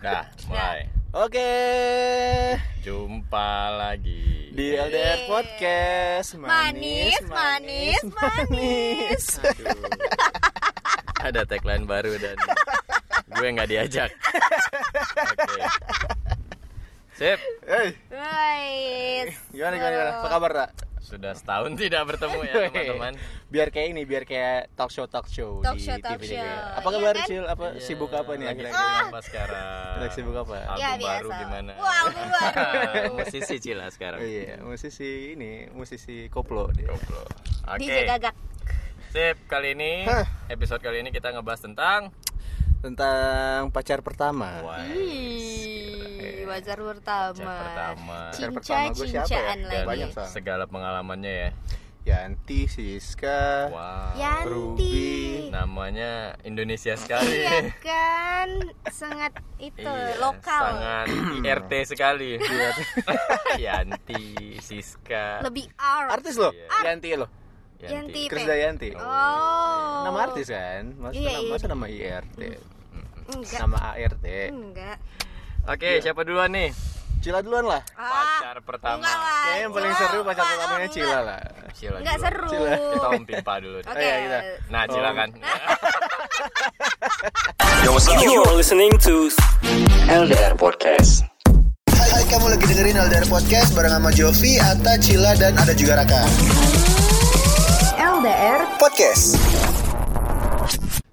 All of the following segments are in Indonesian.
Dah, mulai. Oke, Jumpa lagi. di LDR Podcast Manis, manis, manis. Aduh. Ada tagline baru dan gue nggak diajak. Oke. Sip, Hey, Guys. gimana gimana, gimana? Apa kabar tak? Sudah setahun tidak bertemu ya teman-teman. Biar kayak ini, biar kayak talk show talk show Talk di show, TV talk juga. show. Apa Iya kabar kan? Cil? Apa Iya, sibuk apa nih lagi akhir-akhir? sibuk apa sekarang? Lagi sibuk apa? Album Ya, baru biasa. gimana? Wah, album baru. Musisi Cila sekarang. Oh, iya, musisi ini, musisi koplo dia. Koplo. Oke. DJ Gagak. Sip, kali ini episode kali ini kita ngebahas tentang Tentang pacar pertama. Wah, Ih, wajar pertama. Pacar pertama. Pacar pertama gue siapa ya? Dan lagi. Banyak, Sa. segala pengalamannya ya. Yanti, Siska, Wow. Yanti. Ruby. Namanya Indonesia sekali. Iya kan, sangat itu Iya, lokal. Sangat IRT sekali. Yanti, Siska. Lebih art. Artis loh, Iya. Yanti loh. Yanti. Krisdayanti. Oh. Nama artis kan? Masa, Iya, nama, iya. masa nama IRT? Enggak. Nama ART. Enggak. Oke, siapa duluan nih? Cila duluan lah. Ah, Pacar pertama. Kayaknya yang paling Cila. seru pacar pertamanya enggak. Cila lah. Cila Enggak duluan. seru. Cila. Kita om pimpa dulu. Oke. Oh, iya, kita. Nah, Cila Oh. kan. You're listening to LDR Podcast. Hai kamu lagi dengerin LDR Podcast bareng sama Jovi, Ata, Cila, dan ada juga Raka LDR. Podcast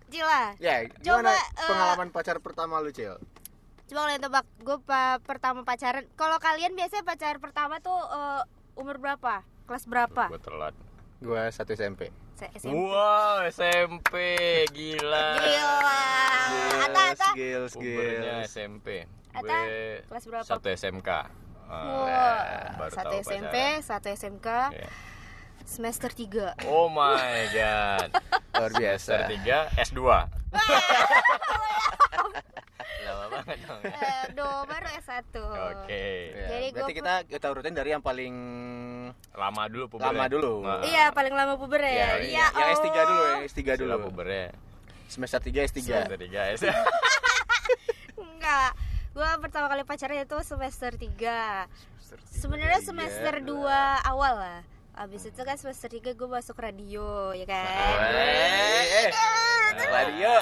Cila. Ya, Coba, gimana eh, pengalaman pacar pertama lu, Cil? Coba kalian tebak, gue pa- pertama pacaran. Kalau kalian biasanya pacar pertama tuh eh, umur berapa? Kelas berapa? Gue telat. Gua satu SMP. SMP. Wow, SMP. Gila. Gila. Ata, Ata. Skills, Pubernya skills. SMP. Ata, Gue kelas berapa? Satu SMK. Ah, Wah, baru satu SMP, pacaran. satu SMK, Iya. Semester 3 Oh my god. Luar Semester biasa. 3 S2. Lama banget dong. ya. Aduh, baru S1 Oke. Ya, Jadi berarti gua- kita kita urutin dari yang paling Lama dulu pubernya. Lama dulu. Nah, Iya, paling lama puber ya. ya, Iya, yang S3 dulu, yang S3 Sila dulu. pubernya. Semester 3 S3. Semester 3 S. Enggak. Gua pertama kali pacaran itu semester 3. Sebenarnya semester 2 awal lah. Abis itu kan semester 3 gue masuk radio ya kan. Eh, radio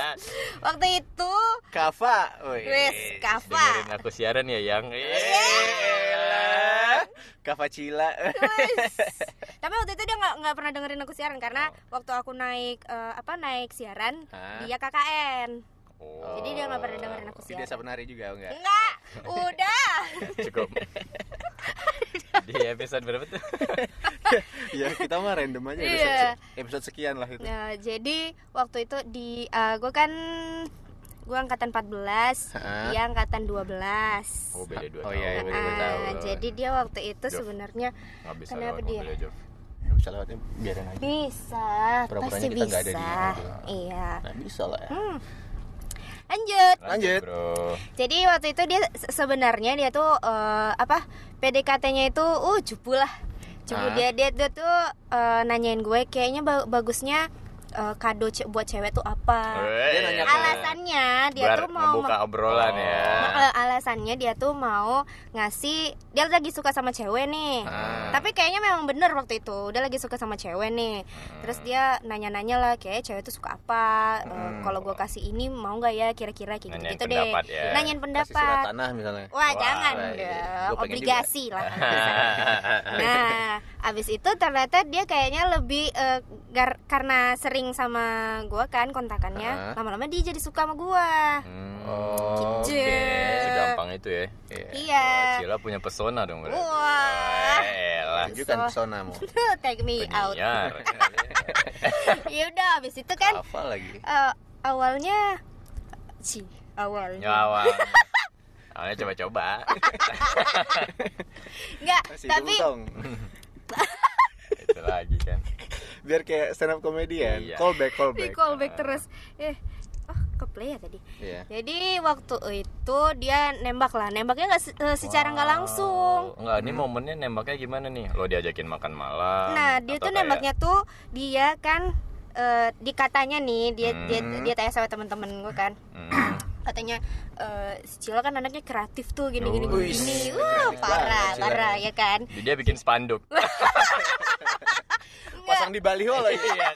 Waktu itu Kava. Wes Kava. Dengerin aku siaran ya yang. Elah. Kava Cila. Tapi waktu itu dia nggak nggak pernah dengerin aku siaran karena waktu aku naik eh, apa naik siaran Hah? dia KKN. Oh, Jadi dia nggak pernah dengerin aku Di desa siaran. penari juga enggak? Enggak, udah. cukup. Di episode berapa tuh? ya kita mah random aja Iya. episode, episode sekian lah itu. Nah, jadi waktu itu di gue kan gue angkatan 14, Hah? dia angkatan 12. Oh beda dua Oh, tahun. iya, iya, beda dua Ah, tahun. jadi dia waktu itu sebenarnya bisa Kenapa lewat dia? mobilnya. Nggak bisa lewatnya biarin aja. bisa, pasti kita nggak ada di bisa. Iya. Nah bisa lah ya. Hmm. Lanjut. Lanjut. bro. Jadi waktu itu dia se- sebenarnya dia tuh eh, apa PDKT-nya itu uh cupu lah. Ah. dia dia tuh eh, nanyain gue kayaknya ba- bagusnya eh, kado ce- buat cewek tuh apa. Dia nanya Alasannya dia Biar tuh mau membuka obrolan ya. Eh, alasannya dia tuh mau ngasih dia lagi suka sama cewek nih Ah. tapi kayaknya memang bener waktu itu dia lagi suka sama cewek nih terus dia nanya-nanya lah kayak cewek tuh suka apa Eh, Hmm. kalau gue kasih ini mau nggak ya kira-kira kayak Nanyain gitu, gitu deh ya. nanyain Kasih surat pendapat tanah misalnya. wah, Wah, jangan dong pengen obligasi lah nah abis itu ternyata dia kayaknya lebih eh, gar- karena sering sama gue kan kontakannya lama-lama dia jadi suka sama gue Hmm, Oh, Gitu. oke. Segampang itu ya. iya Cila punya pesona dong berarti. Wah. Elah. Tunjukkan pesonamu. take me out Penyiar. ya udah abis itu kan Apa lagi? eh, awalnya si awalnya Nyawa. Awalnya coba-coba. enggak tapi. Itu lagi kan. Biar kayak stand up comedian. Iya. Callback, di callback. callback terus eh oh ke play ya tadi Iya. jadi waktu itu dia nembak lah nembaknya nggak se- eh, secara nggak langsung Enggak, ini momennya nembaknya gimana nih? Lo diajakin makan malam. nah dia tuh kayak- nembaknya tuh dia kan eh, dikatanya nih dia dia Hmm. dia tanya sama temen-temen gue kan Hmm. Katanya eh, si Cila kan anaknya kreatif tuh gini gini Oh, gini wah parah Cila. parah ya kan Dia bikin spanduk. Pasang di baliho lagi. Iya kan?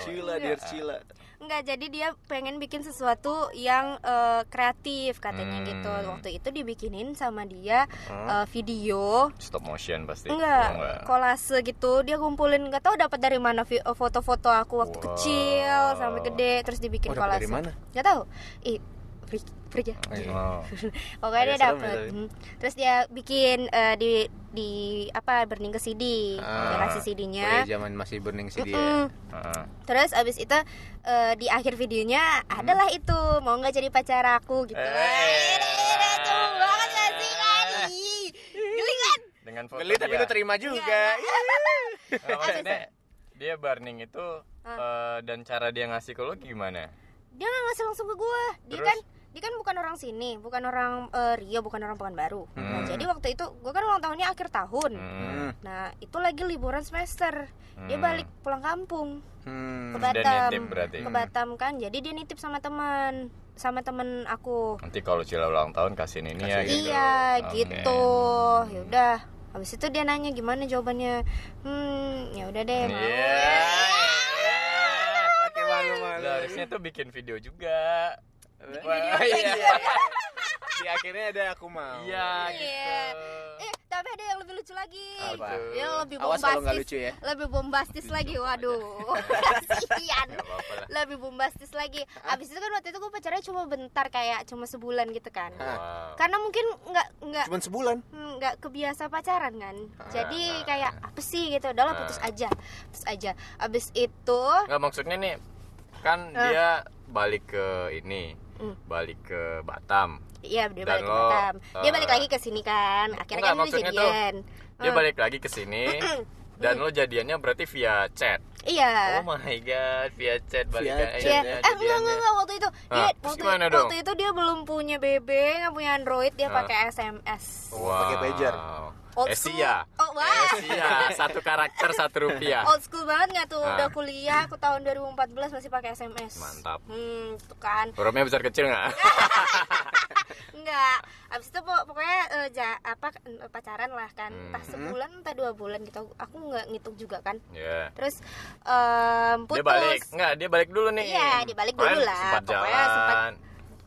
Cila, dear Cila. Enggak, jadi dia pengen bikin sesuatu yang eh, kreatif katanya Hmm. gitu. Waktu itu dibikinin sama dia eh, video Stop motion pasti. enggak, Oh, enggak. kolase gitu. Dia kumpulin enggak tahu dapat dari mana eh, foto-foto aku waktu Wow. kecil sampai gede terus dibikin Oh, kolase. dari mana? Enggak tahu. Ih, freak, freak ya. Oh. Pokoknya dia Agak dapat. ya tapi. Hmm. Terus dia bikin eh, di di apa burning ke CD. Dia Ah. kasih Oh, CD-nya. iya, zaman masih burning CD Mm-mm. ya. Heeh. Terus abis itu eh, di akhir videonya adalah itu mau nggak jadi pacar aku gitu. Eh. Eh, cowok banget gak sih kan? Kan? Dengan foto Geli tapi dia. lu terima juga. Nah, maksudnya dia burning itu eh, dan cara dia ngasih ke lu gimana? Dia nggak ngasih langsung ke gue. Dia Terus? kan dia kan bukan orang sini, bukan orang eh, Rio, bukan orang Pekanbaru. Nah, jadi waktu itu gue kan ulang tahunnya akhir tahun. Hmm. Nah, itu lagi liburan semester. Dia Hmm. balik pulang kampung Hmm. ke Batam. Ke Batam kan. Jadi dia nitip sama teman, sama temen aku. Nanti kalau Cila ulang tahun kasihin ini ya gitu. Iya Oke. gitu. Ya udah. Habis itu dia nanya gimana jawabannya. Hmm, ya udah deh. Mau. Iya. Pakai malu-malu. Lah, harusnya tuh bikin video juga. Wah, iya. Di akhirnya ada aku mau. Iya Iya. gitu. Eh, tapi ada yang lebih lucu lagi. Apa? Yang lebih Awas kalau bombastis. lucu ya. Lebih bombastis lagi. Waduh. Kasihan. Lebih bombastis lagi. Abis itu kan waktu itu gue pacarnya cuma bentar kayak cuma sebulan gitu kan. Wow. Karena mungkin nggak nggak Cuman sebulan. Hmm, nggak kebiasa pacaran kan Ah, jadi kayak apa sih gitu udahlah putus aja putus aja abis itu Nggak maksudnya nih kan dia balik ke ini, Hmm. balik ke Batam. iya dia Dan balik ke lo, Batam dia eh, balik lagi ke sini kan akhirnya Enggak, kan dia maksudnya tuh jadian dia Hmm. balik lagi ke sini dan lo jadiannya berarti via chat. iya Oh my god, via chat balik Via ke chat. Iya, jadiannya. eh enggak enggak enggak waktu itu dia Ah, waktu, waktu dong? itu dia belum punya BB nggak punya Android dia Ah. pakai SMS Wow. Pakai pager. Old school. Esia. oh wah Esia, satu karakter satu rupiah. old school banget nggak tuh Ah. udah kuliah aku tahun 2014 masih pakai SMS Mantap. hmm itu kan Hurufnya besar kecil nggak? Enggak. Abis itu pok- pokoknya eh, ja- apa eh, pacaran lah kan. Hmm. Entah sebulan entah dua bulan gitu. Aku nggak ngitung juga kan. Ya. Terus em, putus. Dia balik, nggak? Dia balik dulu nih. Iya, dia balik dulu lah. Sempat Pokoknya jalan sempat-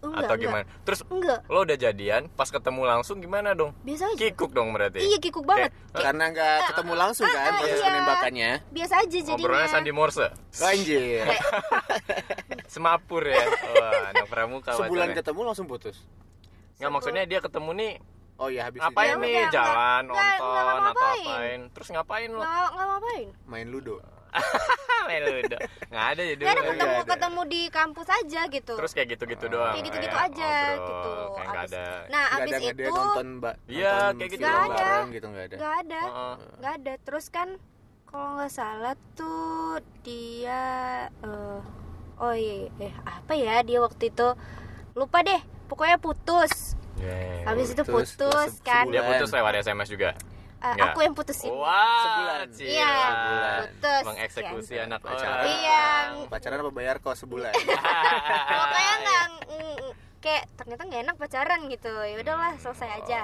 Enggak, atau enggak. gimana? Terus Enggak. lo udah jadian, pas ketemu langsung gimana dong? Biasa aja. Kikuk dong berarti. Iya, kikuk banget. Kayak, Karena nggak ketemu langsung kan ah, proses iya. penembakannya. Biasa aja jadinya. Ngobrolnya Sandi Morse. Anjir. Semapur ya. Wah, anak pramuka Sebulan pacarnya. ketemu langsung putus. Nggak maksudnya dia ketemu nih Oh iya habis ngapain itu nih Enggak, jalan enggak, enggak, nonton enggak atau ngapa-ngapain. apain terus ngapain lo Nggak, nggak ngapain. main ludo. main ludo nggak ada ya dulu Nggak ada ketemu ada. ketemu di kampus aja gitu. terus kayak gitu-gitu doang kayak gitu-gitu kayak aja ngobrol, gitu. kayak Abis- ada Nah, Nggak abis ada nggak ada itu nonton mbak. Iya, kayak gitu Nggak ada. gitu nggak ada. nggak ada. Heeh. nggak ada terus kan kalau nggak salah tuh dia eh, oh iya eh, apa ya dia waktu itu lupa deh pokoknya putus Yeah. habis itu putus, putus terus kan dia putus lewat SMS juga Eh, Nggak? aku yang putusin Wah, Sebulan. Iya putus mengeksekusi Kan. anak Pacaran. orang Iya. Pacaran apa bayar kos sebulan? pokoknya nggak mm, kayak ternyata nggak enak pacaran gitu ya udahlah selesai aja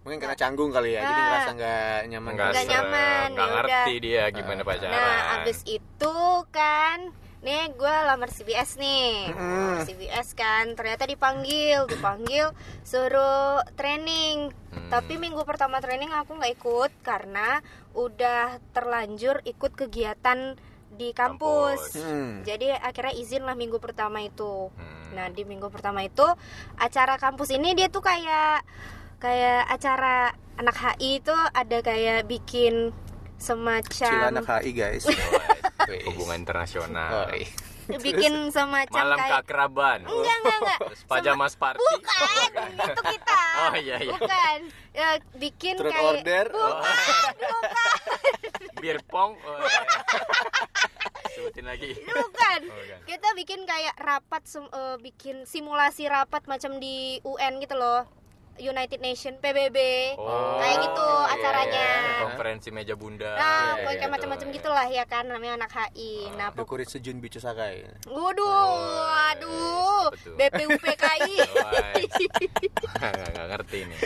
Mungkin karena canggung kali ya, jadi Nah. ngerasa nggak nyaman. nggak serem, nyaman, nggak ya ngerti dia gimana pacaran nah abis itu kan nih gue lamar CBS nih Lamar CBS kan ternyata dipanggil dipanggil suruh training Hmm. tapi minggu pertama training aku nggak ikut karena udah terlanjur ikut kegiatan di kampus, Kampus. Hmm. jadi akhirnya izin lah minggu pertama itu Hmm. nah di minggu pertama itu acara kampus ini dia tuh kayak kayak acara anak HI itu ada kayak bikin Cila semacam anak HI guys. Hubungan Oh, internasional iya. bikin semacam malam kayak keakraban. Enggak enggak enggak. Terus pajamas party. Bukan itu kita. Oh, iya, iya. bukan. Ya, bikin Truth kayak order. bukan bukan. Bir pong. Oh, iya. sebutin lagi. Bukan. Oh, bukan. kita bikin kayak rapat sem- eh, bikin simulasi rapat macam di UN gitu loh United Nation PBB Oh, kayak gitu iya, acaranya iya. Konferensi meja bunda. nah Iya, kayak iya, macam-macam betul. gitulah ya kan namanya anak HI nah pok- Dokurit sejun bicu sakai. waduh aduh betul. BPUPKI Nggak ngerti nih.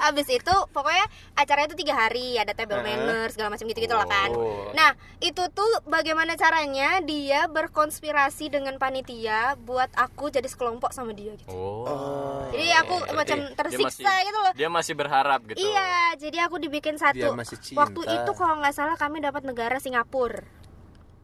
abis itu pokoknya acaranya itu tiga hari ada table Heeh. manner segala macam gitu gitulah kan Oh. nah itu tuh bagaimana caranya dia berkonspirasi dengan panitia buat aku jadi sekelompok sama dia gitu Oh. Jadi aku Berarti macam dia tersiksa masih- gitu loh Dia masih berharap gitu. Iya, jadi aku dibikin satu. Dia masih cinta. Waktu itu kalau nggak salah kami dapat negara Singapura.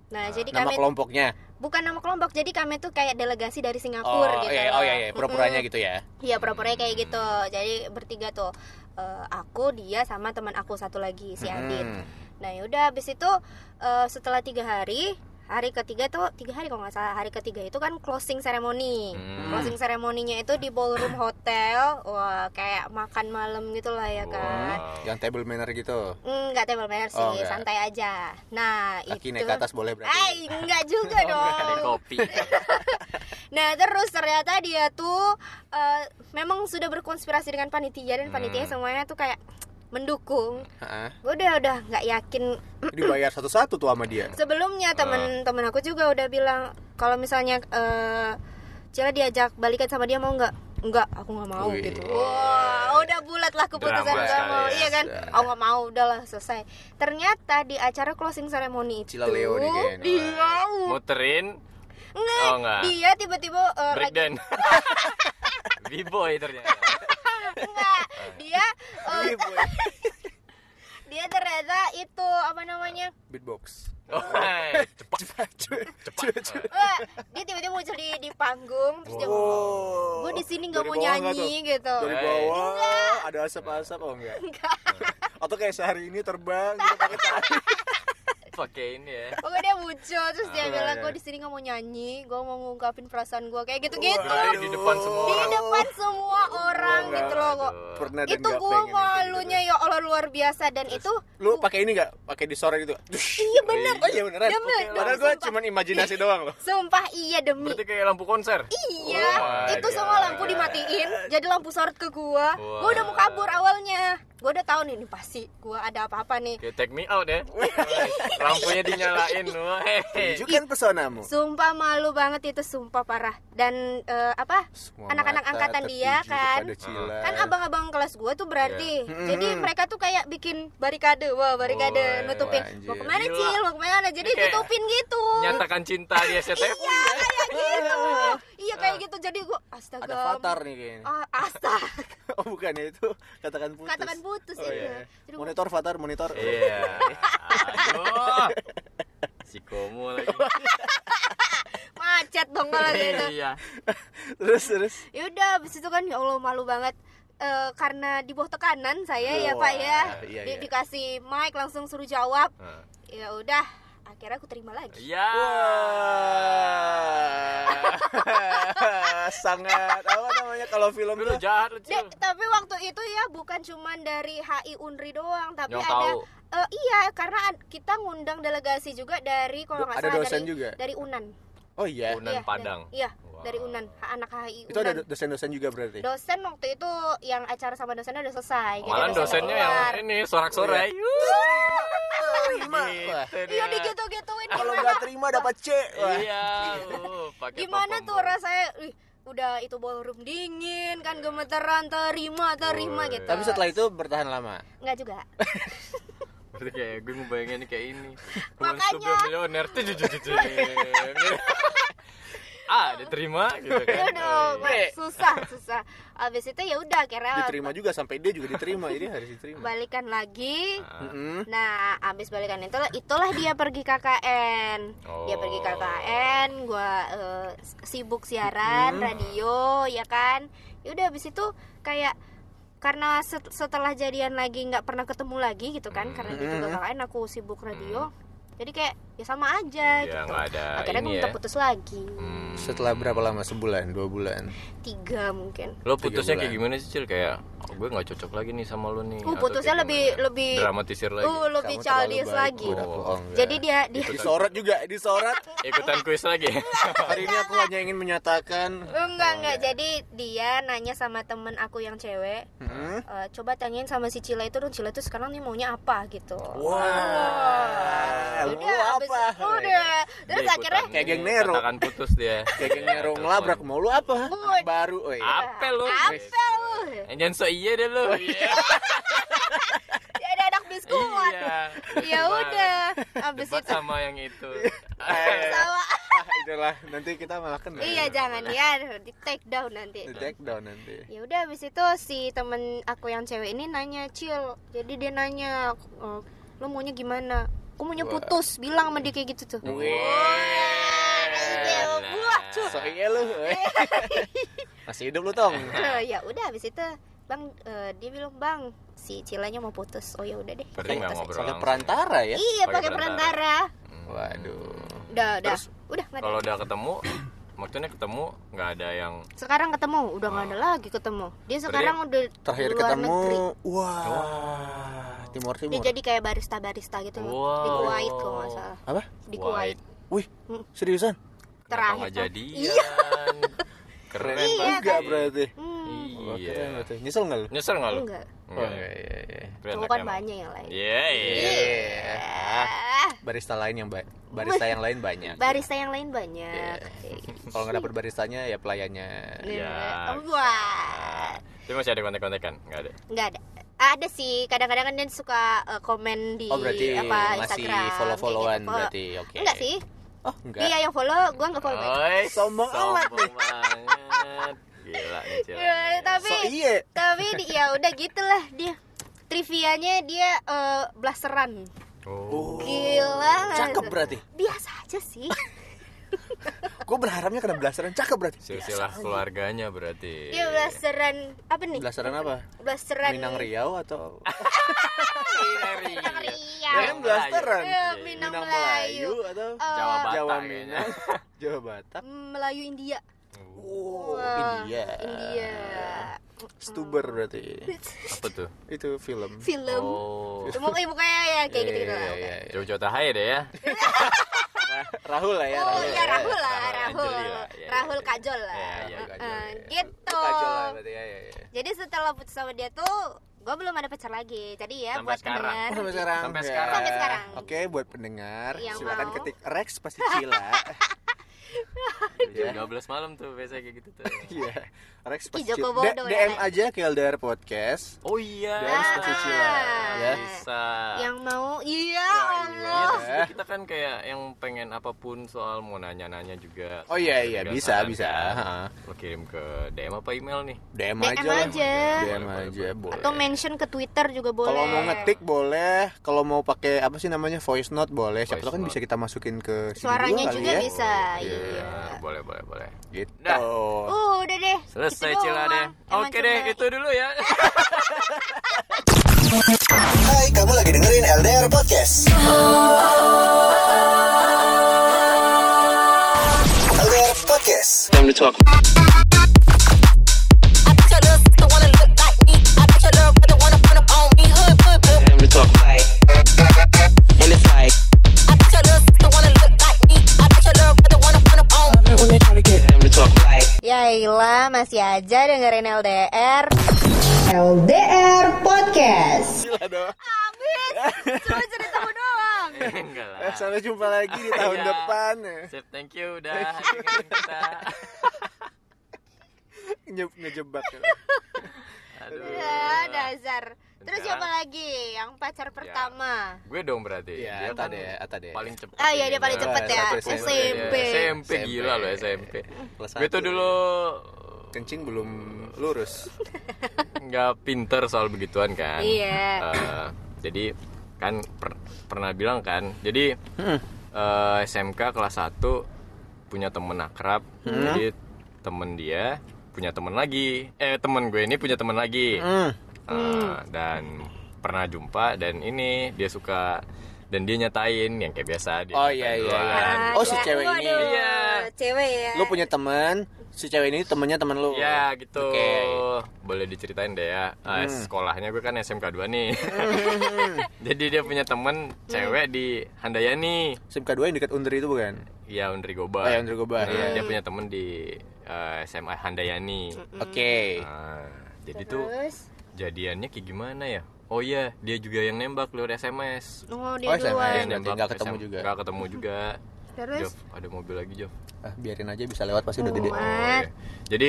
Nah, jadi Nama kami kelompoknya. bukan nama kelompok, jadi kami tuh kayak delegasi dari Singapura Oh, gitu. iya, oh iya, iya. Pura-puranya gitu ya. Iya, pura-puranya kayak gitu. Jadi bertiga tuh eh, aku, dia sama teman aku satu lagi si Adit. Hmm. Nah, yaudah habis itu eh, setelah tiga hari hari ketiga tuh tiga hari kalau nggak salah hari ketiga itu kan closing ceremony Hmm. closing ceremoninya itu di ballroom hotel wah kayak makan malam gitulah ya kan Wow. Yang table manner gitu. Enggak table manner sih, Oh, enggak. santai aja. Nah, Kaki itu naik ke atas boleh berarti. Eh, enggak juga Ada dong. kopi. Nah, terus ternyata dia tuh eh, memang sudah berkonspirasi dengan panitia dan panitia Hmm. semuanya tuh kayak mendukung. Heeh. Gue udah udah nggak yakin. Dibayar satu-satu tuh sama dia. Sebelumnya temen-temen aku juga udah bilang kalau misalnya eh Cila diajak balikan sama dia mau nggak? Enggak, aku nggak mau Wih. gitu. Wah, udah bulat lah keputusan nggak mau. ya. Iya kan? Aku nggak mau, udahlah selesai. Ternyata di acara closing ceremony itu Cila Leo nih kayaknya. dia Muterin. enggak, Oh, enggak. dia tiba-tiba eh, lagi Breakdance. B-boy ternyata. Enggak, dia eh, Iya, boy. dia ternyata itu apa namanya? Beatbox. Oh, hai. cepat. Wah, dia tiba-tiba muncul di di panggung terus dia ngomong, Oh. gue di sini nggak mau nyanyi gitu. Dari bawah ada asap-asap oh enggak? Enggak. Atau kayak sehari ini terbang gitu pakai tali. Pakai ini ya. Pokoknya dia muncul terus dia Oh, bilang iya. gue di sini nggak mau nyanyi, gue mau ngungkapin perasaan gue kayak gitu-gitu. Berarti di depan semua Di orang. depan semua orang enggak. gitu loh kok. Pernah Itu nggak gue kayak malunya gitu. ya Allah luar biasa dan itu Lu pakai ini enggak? Pakai disorot gitu. iya bener. Oh iya beneran. Demi, Oke, demi, Padahal gue cuman imajinasi doang loh. Sumpah iya demi. Berarti kayak lampu konser. Iya, Oh itu semua lampu dimatiin, jadi lampu sorot ke gua. Wow. Gua udah mau kabur awalnya. Gua udah tahu nih, ini pasti gua ada apa-apa nih. Kayak take me out ya. Lampunya dinyalain. Tunjukkan pesonamu. Sumpah malu banget itu, sumpah parah. Dan eh, apa? Semua Anak-anak mata angkatan dia kan. Kan abang-abang kelas gua tuh berarti. Iya. Jadi Mhm. mereka tuh kayak bikin barikade, wah barikade Oh, nutupin. Mau ke mana Gila. Cil? Mau ke mana? Jadi Kayak tutupin gitu. Nyatakan cinta di SCTV. Iya, kayak gitu. Iya kayak gitu. Jadi gua astaga. Ada avatar nih kayaknya. Ah, astaga. Oh bukan ya itu katakan putus. Katakan putus Oh, ya. iya. Jadi gua- Monitor avatar monitor. Iya. Aduh. Si Komo lagi. macet dong kalau gitu Iya. terus terus. ya udah abis itu kan ya allah malu banget Eh, karena di bawah tekanan saya ya pak ya Wah, iya, Di- iya. dikasih mic langsung suruh jawab Nah. ya udah akhirnya aku terima lagi Iya. Wah. Sangat apa namanya kalau film tuh jahat lu, Dek, Cil. tapi waktu itu ya bukan cuman dari HI Unri doang tapi Yang ada tahu. Eh, iya karena kita ngundang delegasi juga dari kalau nggak Ada salah dosen dari juga? dari Unan Oh iya. Unan Iya, Padang. iya. Dari Unan anak HI Itu ada Unan dosen-dosen juga berarti. dosen waktu itu yang acara sama dosennya udah selesai jadi Malah dosen dosennya keluar. yang ini sorak-sorai. Terima. Wah. Gitu iya digitu-gituin Kalau nggak terima dapat C. Iya. pakai gimana tuh rasanya Ih, udah itu ballroom dingin kan gemeteran terima terima Oh, gitu Tapi setelah itu bertahan lama. nggak juga Berarti kayak gue ngebayangin kayak ini. Makanya. Super milioner. Tuh, tuh. Ah, diterima gitu kan. ya dong Oh, iya. susah susah abis itu ya udah akhirnya Diterima juga sampai dia juga diterima. Jadi harus diterima. balikan lagi Mm-mm. Nah, abis balikan itu itulah dia pergi KKN. Dia Oh. pergi KKN, gua eh, sibuk siaran radio, ya kan. Ya udah abis itu kayak karena set- setelah jadian lagi nggak pernah ketemu lagi gitu kan, karena dia juga KKN aku sibuk radio. Jadi kayak ya sama aja Ya, gitu ada akhirnya gue minta ya. putus lagi Hmm. Setelah berapa lama? Sebulan, dua bulan. tiga mungkin Lo putusnya kayak gimana sih Cil? Kayak oh, gue nggak cocok lagi nih sama lo nih. Uh, putusnya lebih gimana? lebih dramatisir lagi. uh lebih Kamu childish lagi. Oh, enggak. jadi dia dia Disorot juga, disorot. Ikutan kuis lagi. Hari ini aku hanya ingin menyatakan enggak enggak jadi dia nanya sama temen aku yang cewek Hmm? "Eh, coba tanyain sama si Cila itu dong Cila itu sekarang nih maunya apa gitu Wah, udah mau abis- apa? udah terus Dia akhirnya Kayak geng Nero. Katakan putus dia. Kayak geng Nero ngelabrak mau lu apa? Bud. Baru, oi. Apa lo? apa lu Eh, Jangan so iya deh lo. Iya. ya ada anak biskuit Iya. ya udah abis itu sama yang itu. Sama ah, itulah nanti kita malah kena. iya jangan ya di take down nanti Di take down nanti. ya udah abis itu si temen aku yang cewek ini nanya cil jadi dia nanya "Eh, lo maunya gimana aku maunya putus bilang sama dia kayak gitu tuh. Iya, buah, cuy. So iya lu. Masih hidup lu tong. Eh, ya udah abis itu bang eh, dia bilang bang si cilanya mau putus. Oh ya udah deh. Berarti nggak ngobrol Pakai perantara ya? iya Pakai perantara. Waduh. udah udah. Terus, udah ada Kalau udah ketemu, maksudnya ketemu nggak ada yang sekarang ketemu udah nggak ada lagi ketemu dia sekarang udah Terakhir luar ketemu, negeri. wah, Timur dia Timur. jadi kayak barista barista gitu loh. di Wow. Kuwait kalau nggak salah Apa? di Kuwait Wih, Hmm. seriusan? terakhir nggak kan? jadian. Keren Iya, banget. Enggak berarti. Hmm, Wah, Iya. keren. Nyesel nggak lu? Nyesel nggak lo? enggak Oh, iya, iya, iya. Keren cowok lah kan banyak yang lain Iya, iya. Iya. Barista lain yang ba- barista yang lain banyak. barista yang lain banyak Kalau nggak dapet baristanya ya pelayannya. Iya. wah Tapi masih ada kontak-kontakan? Nggak ada. nggak ada ada sih kadang-kadang kan dia suka eh, komen di Oh berarti apa masih Instagram follow-followan gitu. berarti. Oke. enggak sih Oh, enggak. dia yang follow gua nggak follow Oi, Sombong amat nih. Gila nih, Cil. Ya, tapi So iya. tapi di- ya udah gitulah dia trivianya dia eh, blasteran Oh. gila Cakep berarti. biasa aja sih Gue berharapnya kena blasteran cakep berarti. Silsilah keluarganya berarti. dia blasteran apa nih Blasteran apa? blasteran Minang Riau atau Minang Minang Riau. Riau. Kan blasteran. Iya, Minang Melayu. atau Eh, Jawa Batak Jawa. Minang, Jawa Batak. Melayu India Oh, Wah, India. India Stuber berarti. Apa tuh? Itu film. film Oh. Mukanya mukanya ya kayak gitu gitu Iya, iya, iya. Jauh-jauh tahaya deh ya. Rahul lah ya. Oh iya ya. Rahul lah, Rahul Rahul. Iya, iya. Kajol lah. Iya, Kajol, gitu. Kajol lah berarti ya, ya, ya. Jadi setelah putus sama dia tuh, gue belum ada pacar lagi. Jadi ya Sampai buat sekarang. pendengar. Sampai sekarang. Sampai sekarang. Sampai sekarang. Oke, buat pendengar, Yang silakan mau. ketik Rex pasti Cila. Jam 12 malam tuh biasanya kayak gitu tuh. Iya. Rex pasti Ki Joko Cila. Bodo D- ya, DM aja ke LDR Podcast. Oh iya. Dan pasti Cila. Ya. Bisa. Yang mau, iya Iya, Allah. terus kita kan kayak yang pengen apa pun soal mau nanya-nanya juga. Oh iya iya bisa saran bisa. kan. Lo kirim ke DM apa email nih? DM, DM aja. DM aja boleh. Atau mention ke Twitter juga boleh. Kalau mau ngetik boleh, kalau mau pakai apa sih namanya voice note boleh. Siapa tahu kan bisa kita masukin ke Suaranya juga ya. bisa. Iya. Iya. Boleh, boleh, boleh. Gitu. Dah. Uh, udah deh. Selesai Gitu Cila deh. Oke deh, cuma- itu dulu ya. Hai, kamu lagi dengerin LDR Podcast. LDR Podcast. Time to talk. Your Ya ilah, masih aja dengerin LDR. LDR Podcast. Gila dong. Habis. Cuma ceritamu doang. Enggak Eh, lah. sampai jumpa lagi di tahun Iya. depan. Sip, thank you udah kita. Nge- ngejebak. Aduh. Ya, dasar. Terus Sekarang- siapa lagi yang pacar pertama? Gue dong berarti. Iya, Dia kan deh, Ata deh. paling cepet. Ah iya dia paling ini. cepet ya. SMP. SMP. SMP gila loh SMP. Gue tuh dulu Kencing belum lurus. nggak pinter soal begituan kan. Iya. Eh, jadi kan per- pernah bilang kan. Jadi Hmm. eh, SMK kelas 1 punya temen akrab. Hmm. Jadi temen dia punya temen lagi. Eh temen gue ini punya temen lagi. Hmm. Eh, dan pernah jumpa dan ini dia suka dan dia nyatain yang kayak biasa dia Oh, iya, iya, iya. Ah, Oh, si dia- cewek ini. waduh, Iya. Cewek ya. Lu punya teman, si cewek ini temennya temen lu. Ya gitu. Oke. Boleh diceritain deh ya. Ah, Hmm. sekolahnya gue kan SMK 2 nih. Jadi dia punya temen cewek di Handayani. SMK 2 yang dekat Undri itu bukan? Iya, Undri Goba. Oh, ya, Undri Goba, Nah, iya. Dia punya temen di eh, SMA Handayani. Oke. Nah, jadi tuh Terus, jadiannya kayak gimana ya? Oh iya, dia juga yang nembak lewat SMS. oh dia Oh, duluan. Dia nembak nggak ketemu SM juga. Nggak ketemu juga. Terus, Jov, ada mobil lagi, Jov. Ah, biarin aja bisa lewat pasti udah gede. Oh, iya. Jadi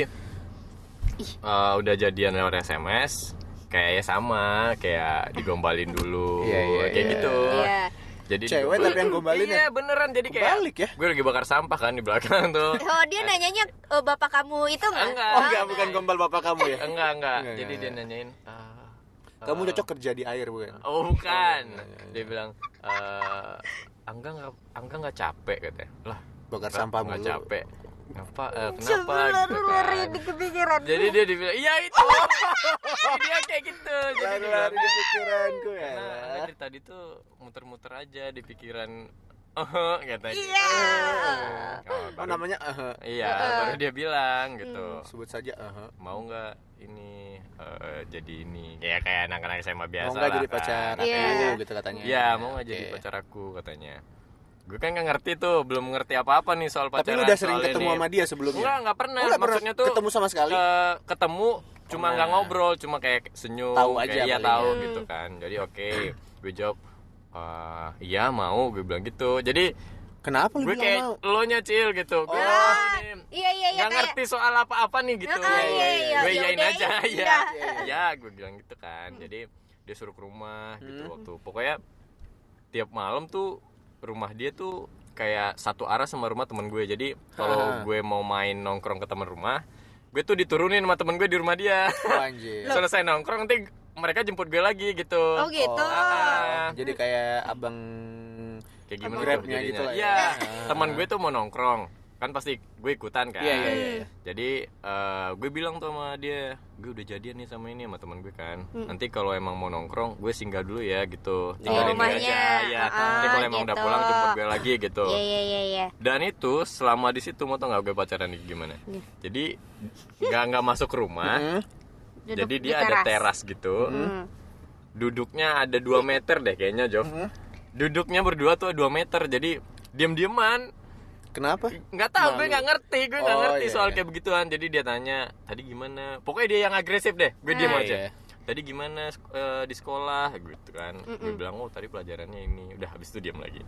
eh, udah jadian lewat SMS, kayak ya sama, kayak digombalin dulu, Iya, iya, kayak iya. gitu. Iya. Jadi Cewek tapi yang gombalin Iya ya? beneran jadi kayak Kebalik ya? Gue lagi bakar sampah kan di belakang tuh. Oh dia nanyanya eh, bapak kamu itu nggak? Enggak. Oh enggak, bukan gombal bapak kamu ya? Enggak, enggak. Enggak, Jadi enggak, dia enggak. nanyain ah, Kamu eh, cocok kerja di air bukan? Oh bukan. iya, iya. Dia bilang eh Angga nggak Angga nggak capek katanya. Lah Bakar sampah nggak capek. Kenapa? eh, kenapa? Sebelah gitu lari kan. di kepikiran. Jadi dia dibilang, iya itu. dia kayak gitu. Jadi bilang, di pikiranku ya. karena dari tadi tuh muter-muter aja di pikiran. Oh, katanya. Iya. Oh, Oh namanya eh Iya, baru dia bilang gitu. sebut saja eh. Mau nggak ini eh, jadi ini? Ya kayak anak-anak SMA biasa Mau nggak lah jadi pacar Iya. aku gitu katanya. Iya, mau nggak jadi pacar aku katanya. Gue kan nggak ngerti tuh, belum ngerti apa-apa nih soal Tapi pacaran. lu udah sering ketemu ini. sama dia sebelumnya? Enggak, nggak pernah. Oh, nggak pernah Maksudnya tuh ketemu sama sekali? eh, ketemu cuma nggak Nah. ngobrol, cuma kayak senyum, Tahu kayak aja iya tahu gitu kan. Jadi oke, gue jawab "Ah, iya mau, gue bilang gitu. Jadi Kenapa lu gue bilang kayak mau? lo nyacil gitu. Gue Oh. ini Iya iya iya nggak kayak ngerti soal apa-apa nih gitu. Ah, iya, iya, gue iya, iyain udah, aja iya. ya. Ya, gue bilang gitu kan. Jadi dia suruh ke rumah gitu Hmm. waktu. Pokoknya tiap malam tuh rumah dia tuh kayak satu arah sama rumah teman gue. Jadi kalau Ah. gue mau main nongkrong ke teman rumah, gue tuh diturunin sama temen gue di rumah dia. Oh, anjir. Selesai nongkrong nanti mereka jemput gue lagi gitu. Oh gitu. Ah, Jadi kayak abang kayak gimana Grabnya gitu lah ya. Iya, Ah. teman gue tuh mau nongkrong. Kan pasti gue ikutan kan. Iya, iya, iya, iya. Jadi eh, gue bilang tuh sama dia, gue udah jadian nih sama ini sama teman gue kan. Nanti kalau emang mau nongkrong, gue singgah dulu ya gitu. Tinggalin dia rumahnya. aja. Ya, Ah, nanti kalau emang udah gitu. pulang jemput gue lagi gitu. Iya iya iya iya. Dan itu selama di situ mau tau nggak gue pacaran nih gimana? Iya. Jadi nggak nggak masuk rumah. Hmm? Duduk Jadi di dia ada teras gitu. Hmm. Duduknya ada 2 meter deh kayaknya, Jov. Hmm? Duduknya berdua tuh 2 meter. Jadi diam-diaman. Kenapa? Nggak tahu, gue nggak ngerti, gue nggak Oh, ngerti iya, soal iya. kayak begituan. Jadi dia tanya, tadi gimana? Pokoknya dia yang agresif deh. Gue diam Iya, aja. iya. Tadi gimana eh, di sekolah gitu kan? Gue bilang, oh tadi pelajarannya ini. Udah habis itu diam lagi.